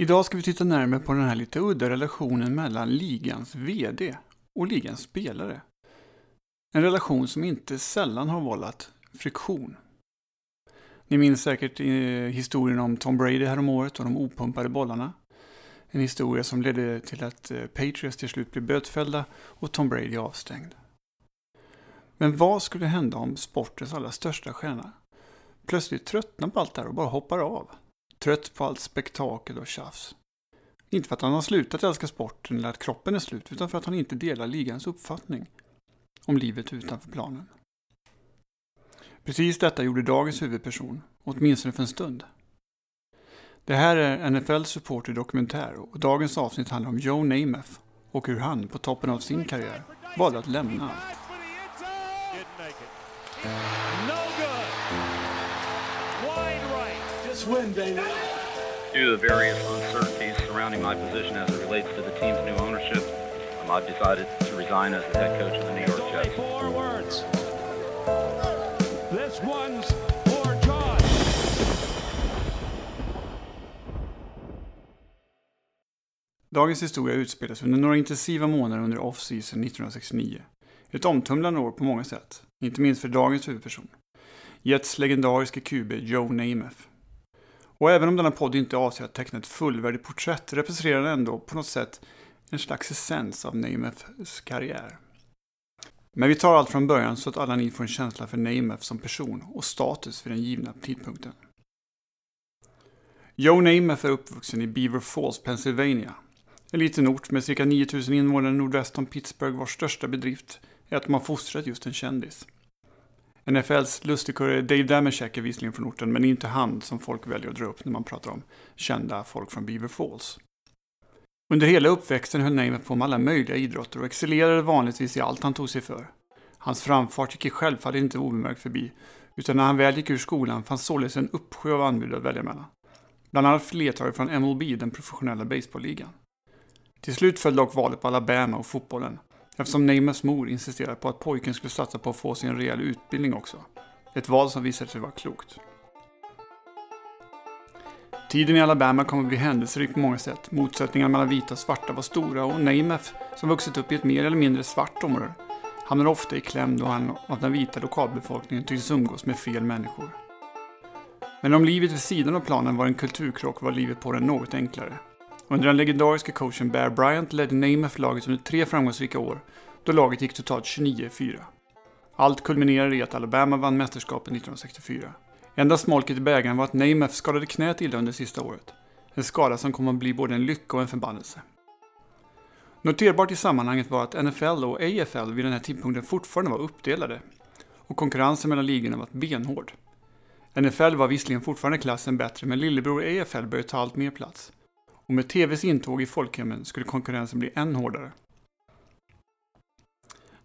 Idag ska vi titta närmare på den här lite udda relationen mellan ligans VD och ligans spelare. En relation som inte sällan har vållat friktion. Ni minns säkert eh, historien om Tom Brady häromåret och de opumpade bollarna. En historia som ledde till att eh, Patriots till slut blev bötfällda och Tom Brady avstängd. Men vad skulle hända om sportens allra största stjärna plötsligt tröttnar på allt det här och bara hoppar av? Trött på allt spektakel och tjafs. Inte för att han har slutat älska sporten eller att kroppen är slut, utan för att han inte delar ligans uppfattning om livet utanför planen. Precis detta gjorde dagens huvudperson, åtminstone för en stund. Det här är NFLs supporter dokumentär och dagens avsnitt handlar om Joe Namath och hur han på toppen av sin karriär valde att lämna allt. Due to the various uncertainties surrounding my position as it relates to the team's new ownership, um, I've decided to resign as the head coach of the New York Jets. Four words. This one's for John. Dagens historia utspelas under några intensiva månader under off-season 1969. Ett omtumlande år på många sätt, inte minst för dagens huvudperson. Jets legendariske QB Joe Namath. Och även om denna podd inte avser att teckna ett fullvärdigt porträtt representerar den ändå på något sätt en slags essens av Namaths karriär. Men vi tar allt från början så att alla ni får en känsla för Namath som person och status vid den givna tidpunkten. Joe Namath är uppvuxen i Beaver Falls, Pennsylvania. En liten ort med cirka 9000 invånare nordväst om Pittsburgh vars största bedrift är att de har fostrat just en kändis. NFLs lustigkurre Dave Damashek är visserligen från orten, men det är inte han som folk väljer att dra upp när man pratar om kända folk från Beaver Falls. Under hela uppväxten höll Namath på med alla möjliga idrotter och excellerade vanligtvis i allt han tog sig för. Hans framfart gick självfallet inte obemärkt förbi, utan när han väl gick ur skolan fanns således en uppsjö av anbud att välja mellan. Bland annat flertalet från MLB, den professionella baseballligan. Till slut föll dock valet på Alabama och fotbollen, eftersom Neymars mor insisterade på att pojken skulle satsa på att få sin rejäl utbildning också. Ett val som visade sig vara klokt. Tiden i Alabama kom att bli händelserik på många sätt. Motsättningarna mellan vita och svarta var stora och Namath, som vuxit upp i ett mer eller mindre svart område, hamnade ofta i kläm då han av den vita lokalbefolkningen tycktes umgås med fel människor. Men om livet vid sidan av planen var en kulturkrock var livet på den något enklare. Under den legendariska coachen Bear Bryant ledde Namath laget under tre framgångsrika år, då laget gick totalt 29-4. Allt kulminerade i att Alabama vann mästerskapet 1964. Enda smolket i bägaren var att Namath skadade knät illa under sista året. En skada som kom att bli både en lycka och en förbannelse. Noterbart i sammanhanget var att NFL och AFL vid den här tidpunkten fortfarande var uppdelade och konkurrensen mellan ligorna var benhård. NFL var visserligen fortfarande klassen bättre men lillebror AFL började ta allt mer plats. Och med TVs intåg i folkhemmen skulle konkurrensen bli än hårdare.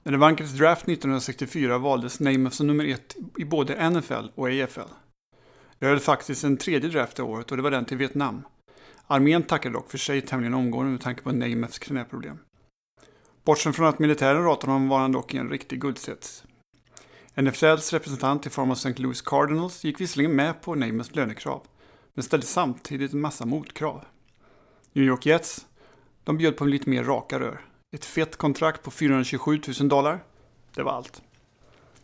När det vankades draft 1964 valdes Namath som nummer ett i både NFL och AFL. Det höll faktiskt en tredje draft det året och det var den till Vietnam. Armén tackade dock för sig tämligen omgående med tanke på Namaths knäproblem. Bortsett från att militären ratade honom var han dock i en riktig guldsets. NFLs representant i form av St. Louis Cardinals gick visserligen med på Namaths lönekrav, men ställde samtidigt en massa motkrav. New York Jets, de bjöd på lite mer raka rör. Ett fett kontrakt på 427 000 dollar. Det var allt.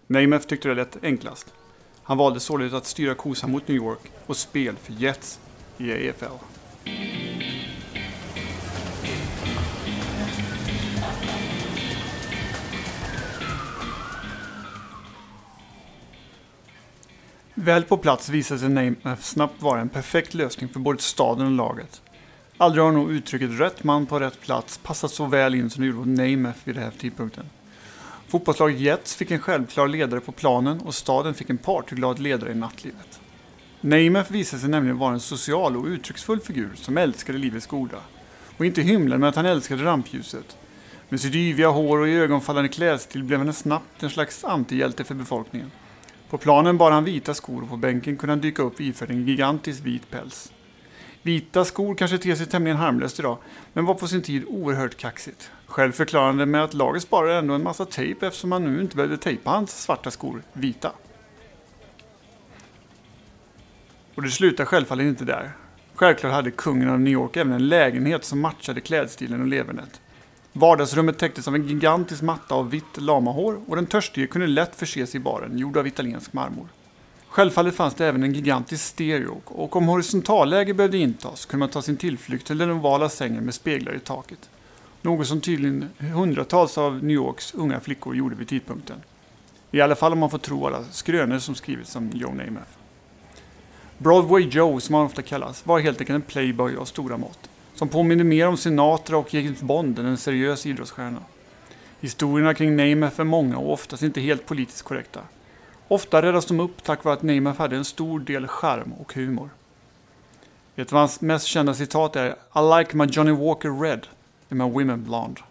Namath tyckte det lät enklast. Han valde således att styra kosan mot New York och spel för Jets i AFL. Väl på plats visade sig Namath snabbt vara en perfekt lösning för både staden och laget. Aldrig har nog uttrycket rätt man på rätt plats passat så väl in som det gjorde på Namath vid den här tidpunkten. Fotbollslaget Jets fick en självklar ledare på planen och staden fick en partyglad ledare i nattlivet. Namath visade sig nämligen vara en social och uttrycksfull figur som älskade livets goda. Och inte hymlade med att han älskade rampljuset. Med sitt yviga hår och ögonfallande klädstil blev han snabbt en slags antihjälte för befolkningen. På planen bar han vita skor och på bänken kunde han dyka upp iförd en gigantisk vit päls. Vita skor kanske ter sig tämligen harmlöst idag, men var på sin tid oerhört kaxigt. Själv förklarande med att laget sparade ändå en massa tejp eftersom man nu inte behövde tejpa hans svarta skor vita. Och det slutar självfallet inte där. Självklart hade kungen av New York även en lägenhet som matchade klädstilen och levernet. Vardagsrummet täcktes av en gigantisk matta av vitt lamahår och den törstige kunde lätt förses i baren, gjord av italiensk marmor. Självfallet fanns det även en gigantisk stereo och om horisontalläge behövde intas kunde man ta sin tillflykt till den ovala sängen med speglar i taket. Något som tydligen hundratals av New Yorks unga flickor gjorde vid tidpunkten. I alla fall om man får tro alla skrönor som skrivits om Joe Namath. Broadway Joe, som han ofta kallas, var helt enkelt en playboy av stora mått. Som påminner mer om Sinatra och James Bond än en seriös idrottsstjärna. Historierna kring Namath är många och oftast inte helt politiskt korrekta. Ofta räddas de upp tack vare att Neymar hade en stor del charm och humor. Ett av hans mest kända citat är I like my Johnny Walker red and my women blonde.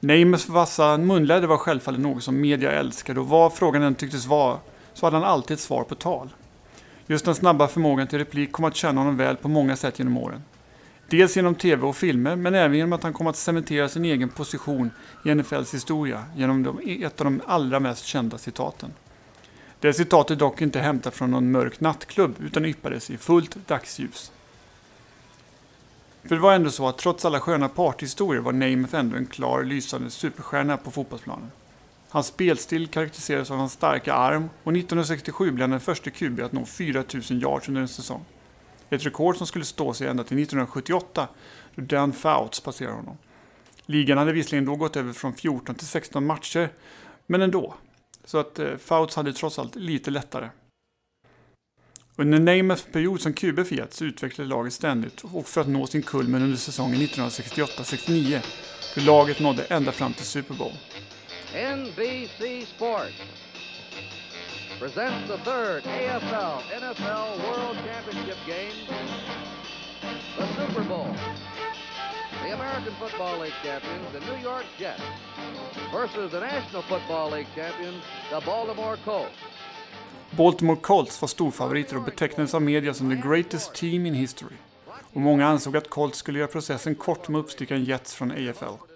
Neymars vassa munläder var självfallet något som media älskade och vad frågan än tycktes vara så hade han alltid ett svar på tal. Just den snabba förmågan till replik kom att känna honom väl på många sätt genom åren. Dels genom tv och filmer, men även genom att han kom att cementera sin egen position i NFLs historia genom de, e-, ett av de allra mest kända citaten. Det citatet dock inte hämtat från någon mörk nattklubb utan yppades i fullt dagsljus. För det var ändå så att trots alla sköna partyhistorier var Namath ändå en klar, lysande superstjärna på fotbollsplanen. Hans spelstil karaktäriserades av hans starka arm och 1967 blev han den första QB att nå 4000 yards under en säsong. Ett rekord som skulle stå sig ända till 1978 då Dan Fouts passerade honom. Ligan hade visserligen då gått över från 14 till 16 matcher, men ändå. Så att eh, Fouts hade trots allt lite lättare. Under Namaths period som QB för Jets utvecklade laget ständigt och för att nå sin kulmen under säsongen 1968-69 då laget nådde ända fram till Super Bowl. NBC Sports presents the third AFL NFL World Championship game, the Super Bowl. The American Football League champions, the New York Jets, versus the National Football League champions, the Baltimore Colts. Baltimore Colts var storfavoriter och betecknades av media som the greatest team in history. Och många ansåg att Colts skulle göra processen kort med uppstyckaren Jets från AFL.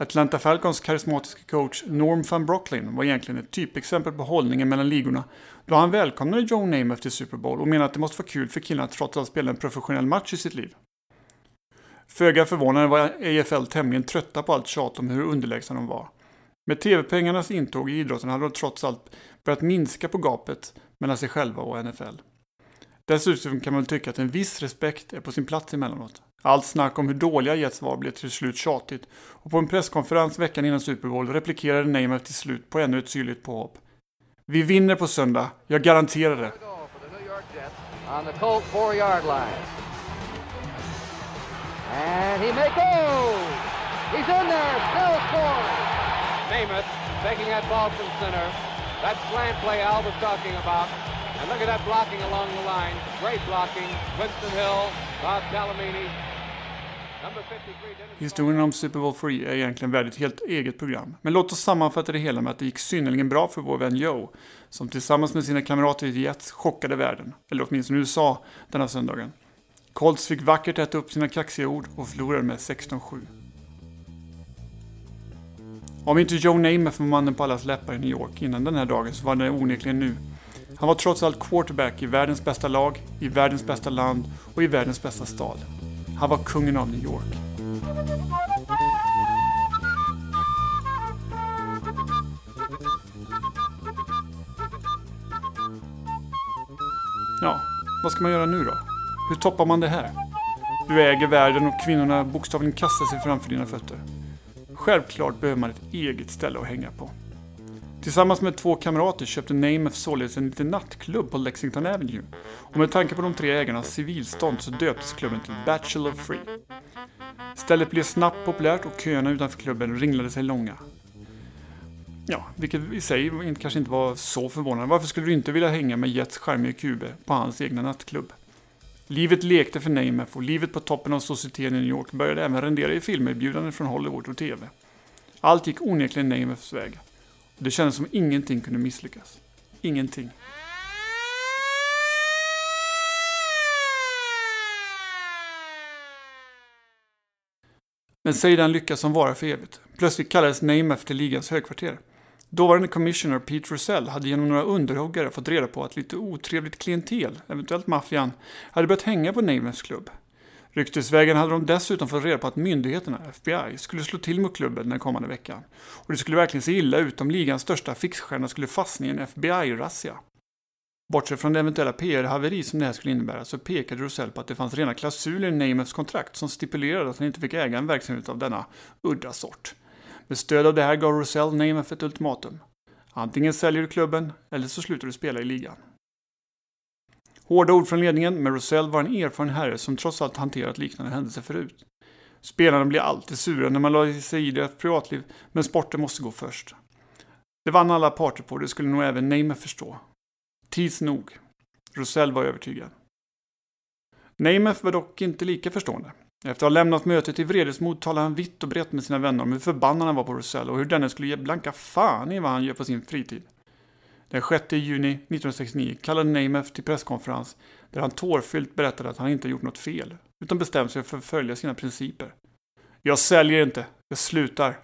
Atlanta Falcons karismatiska coach Norm van Brocklin var egentligen ett typexempel på hållningen mellan ligorna då han välkomnade Joe Namath till Super Bowl och menade att det måste vara kul för killarna att trots allt spela en professionell match i sitt liv. Föga förvånande var AFL tämligen trötta på allt tjat om hur underlägsna de var. Med tv-pengarnas intåg i idrotten hade de trots allt börjat minska på gapet mellan sig själva och NFL. Dessutom kan man väl tycka att en viss respekt är på sin plats emellanåt. Allt snack om hur dåliga Jets var blev till slut tjatigt och på en presskonferens veckan innan Super Bowl replikerade Neymar till slut på ännu ett syrligt påhopp. Vi vinner på söndag, jag garanterar det. And Namath taking that ball from center. That slant play Al was talking about. And look at that blocking along the line. Great blocking. Winston Hill, Bob Talamini. Historien om Super Bowl Free är egentligen värd ett helt eget program. Men låt oss sammanfatta det hela med att det gick synnerligen bra för vår vän Joe, som tillsammans med sina kamrater i Jets chockade världen, eller åtminstone USA, denna söndagen. Colts fick vackert äta upp sina kaxiga ord och förlorade med 16-7. Om inte Joe Namath var mannen på allas läppar i New York innan den här dagen så var det onekligen nu. Han var trots allt quarterback i världens bästa lag, i världens bästa land och i världens bästa stad. Han var kungen av New York. Ja, vad ska man göra nu då? Hur toppar man det här? Du äger världen och kvinnorna bokstavligen kastar sig framför dina fötter. Självklart behöver man ett eget ställe att hänga på. Tillsammans med två kamrater köpte Namath således en liten nattklubb på Lexington Avenue och med tanke på de tre ägarnas civilstånd så döptes klubben till Bachelor Free. Stället blev snabbt populärt och köerna utanför klubben ringlade sig långa. Ja, vilket i sig kanske inte var så förvånande. Varför skulle du inte vilja hänga med Jets charmige kube på hans egna nattklubb? Livet lekte för Namath och livet på toppen av societeten i New York började även rendera i filmerbjudanden från Hollywood och TV. Allt gick onekligen Namaths väg. Det kändes som ingenting kunde misslyckas. Ingenting. Men säg den lycka som varar för evigt. Plötsligt kallades Namath till ligans högkvarter. Dåvarande commissioner Pete Russell hade genom några underhuggare fått reda på att lite otrevligt klientel, eventuellt maffian, hade börjat hänga på Namaths klubb. Ryktesvägen hade de dessutom fått reda på att myndigheterna, FBI, skulle slå till mot klubben den kommande veckan. Och det skulle verkligen se illa ut om ligans största fixstjärna skulle fastna i en FBI-razzia. Bortsett från det eventuella PR-haveri som det här skulle innebära så pekade Rosell på att det fanns rena klausuler i Namaths kontrakt som stipulerade att han inte fick äga en verksamhet av denna udda sort. Med stöd av det här gav Rosell Namath ett ultimatum. Antingen säljer du klubben eller så slutar du spela i ligan. Hårda ord från ledningen, men Rosell var en erfaren herre som trots allt hanterat liknande händelser förut. Spelarna blir alltid sura när man lade sig i deras privatliv, men sporten måste gå först. Det vann alla parter på, det skulle nog även Neymar förstå. Tids nog. Rosell var övertygad. Neymar var dock inte lika förstående. Efter att ha lämnat mötet i vredesmod talade han vitt och brett med sina vänner om hur förbannad han var på Rosell och hur denne skulle ge blanka fan i vad han gör på sin fritid. Den 6 juni 1969 kallade Namath till presskonferens där han tårfyllt berättade att han inte gjort något fel, utan bestämt sig för att följa sina principer. Jag säljer inte, jag slutar.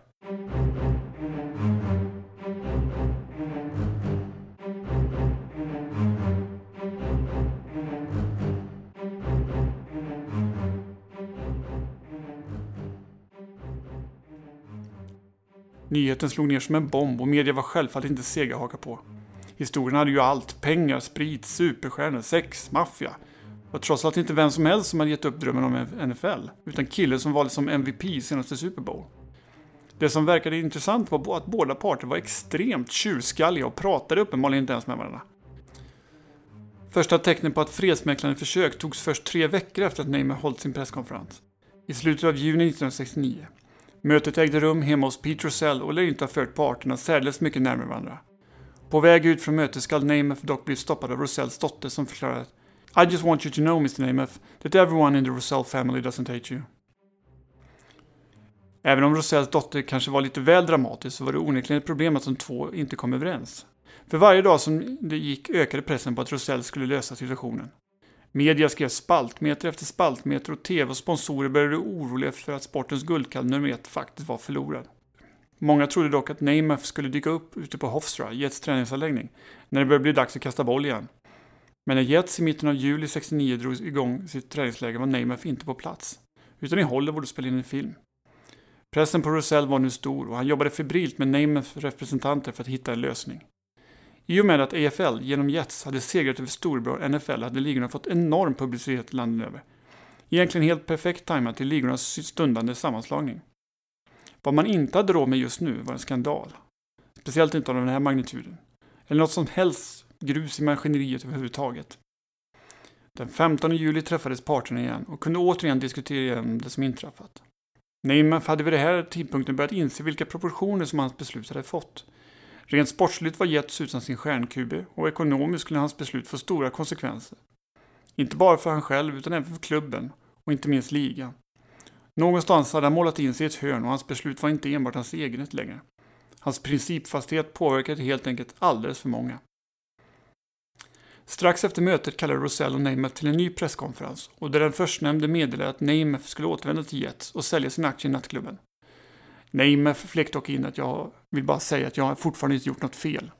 Nyheten slog ner som en bomb och media var självfallet inte sega att haka på. Historien hade ju allt. Pengar, sprit, superstjärnor, sex, maffia. Och trots allt inte vem som helst som hade gett upp drömmen om NFL, utan killen som valdes som MVP i senaste Super Bowl. Det som verkade intressant var att båda parter var extremt tjurskalliga och pratade uppenbarligen inte ens med varandra. Första tecknen på att fredsmäklande försök togs först tre veckor efter att Neymar hållit sin presskonferens. I slutet av juni 1969. Mötet ägde rum hemma hos Peter Russell och lär inte ha fört parterna särdeles mycket närmare varandra. På väg ut från mötet skall Namath dock bli stoppad av Russells dotter som förklarar I just want you to know Mr Namath that everyone in the Russell family doesn't hate you. Även om Russells dotter kanske var lite väl dramatisk så var det onekligen ett problem att de två inte kom överens. För varje dag som det gick ökade pressen på att Russell skulle lösa situationen. Media skrev spaltmeter efter spaltmeter och tv och sponsorer började oroliga för att sportens guldkalv nummer ett faktiskt var förlorad. Många trodde dock att Namath skulle dyka upp ute på Hofstra, Jets träningsanläggning, när det började bli dags att kasta boll igen. Men när Jets i mitten av juli 69 drog igång sitt träningsläger var Namath inte på plats, utan i Hollywood och spelade in en film. Pressen på Russell var nu stor och han jobbade febrilt med Namaths representanter för att hitta en lösning. I och med att AFL genom Jets hade segrat över storebror NFL hade ligorna fått enorm publicitet landet över. Egentligen helt perfekt tajmat till ligornas stundande sammanslagning. Vad man inte hade råd med just nu var en skandal. Speciellt inte av den här magnituden. Eller något som helst grus i maskineriet överhuvudtaget. Den 15 juli träffades parterna igen och kunde återigen diskutera igenom det som inträffat. Neymar hade vid den här tidpunkten börjat inse vilka proportioner som hans beslut hade fått. Rent sportsligt var Jets utan sin stjärnkube och ekonomiskt skulle hans beslut få stora konsekvenser. Inte bara för han själv utan även för klubben och inte minst ligan. Någonstans hade han målat in sig i ett hörn och hans beslut var inte enbart hans eget längre. Hans principfasthet påverkade helt enkelt alldeles för många. Strax efter mötet kallade Rosell och Namath till en ny presskonferens och där den förstnämnde meddelade att Namath skulle återvända till Jets och sälja sin aktie i nattklubben. Namath fläkt dock in att jag vill bara säga att jag fortfarande inte gjort något fel.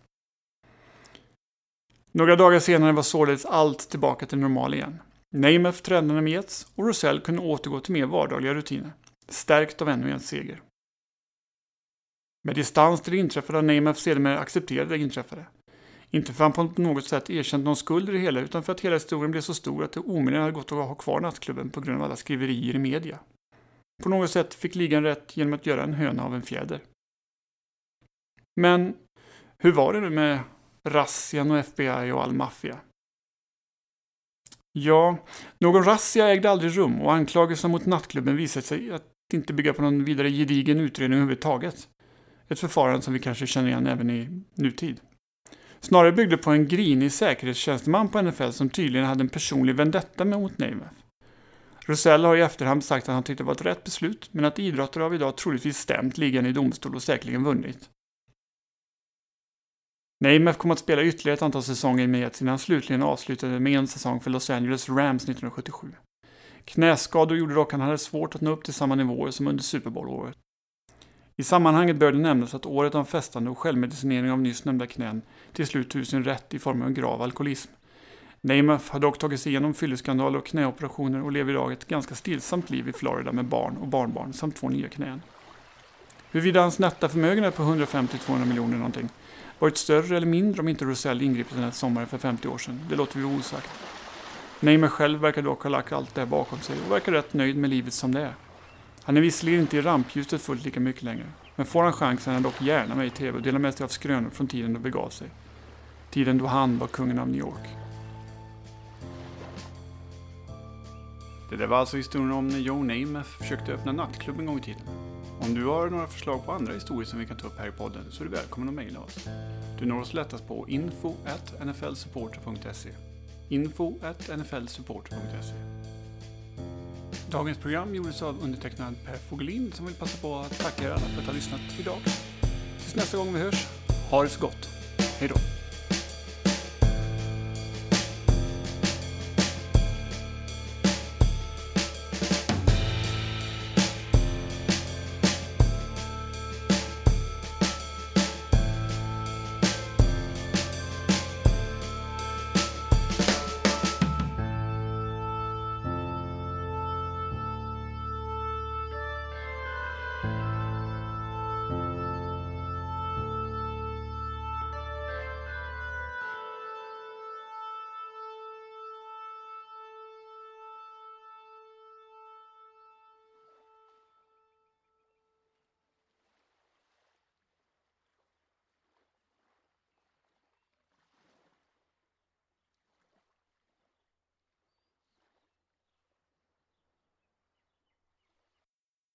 Några dagar senare var således allt tillbaka till normal igen. Namath tränade med Jets och Rosell kunde återgå till mer vardagliga rutiner, stärkt av ännu en seger. Med distans till det inträffade har Namath sedermera accepterat det inträffade. Inte för att han på något sätt erkänt någon skuld i det hela, utan för att hela historien blev så stor att det omöjligen hade gått att ha kvar nattklubben på grund av alla skriverier i media. På något sätt fick ligan rätt genom att göra en höna av en fjäder. Men hur var det nu med razzian och FBI och all maffia? Ja, någon razzia ägde aldrig rum och anklagelserna mot nattklubben visade sig att inte bygga på någon vidare gedigen utredning överhuvudtaget. Ett förfarande som vi kanske känner igen även i nutid. Snarare byggde på en grinig säkerhetstjänsteman på NFL som tydligen hade en personlig vendetta mot Namath. Rosell har i efterhand sagt att han tyckte det var ett rätt beslut, men att idrottare av idag troligtvis stämt ligan i domstol och säkerligen vunnit. Namath kom att spela ytterligare ett antal säsonger med Jets innan han slutligen avslutade med en säsong för Los Angeles Rams 1977. Knäskador gjorde dock att han hade svårt att nå upp till samma nivåer som under Super Bowl-året. I sammanhanget bör det nämnas att året av festande och självmedicinering av nyss nämnda knän till slut tog sin rätt i form av en grav alkoholism. Namath har dock tagit sig igenom fylleskandaler och knäoperationer och lever idag ett ganska stillsamt liv i Florida med barn och barnbarn samt två nya knän. Huruvida hans nätta förmögenhet på 150-200 miljoner någonting varit större eller mindre om inte Rosell ingripit den här sommaren för 50 år sedan, det låter vi vara osagt. Neymar själv verkar dock ha lagt allt det här bakom sig och verkar rätt nöjd med livet som det är. Han är visserligen inte i rampljuset fullt lika mycket längre, men får han chansen är han dock gärna med i TV och delar med sig av skrönor från tiden då begav sig. Tiden då han var kungen av New York. Det där var alltså historien om när Joe Namath försökte öppna nattklubb en gång i tiden. Om du har några förslag på andra historier som vi kan ta upp här i podden så är du välkommen att mejla oss. Du når oss lättast på info nflsupporter.se info nflsupporter.se Dagens program gjordes av undertecknad Per Fogelin som vill passa på att tacka er alla för att ha lyssnat idag. Tills nästa gång vi hörs, ha det så gott. Hej då!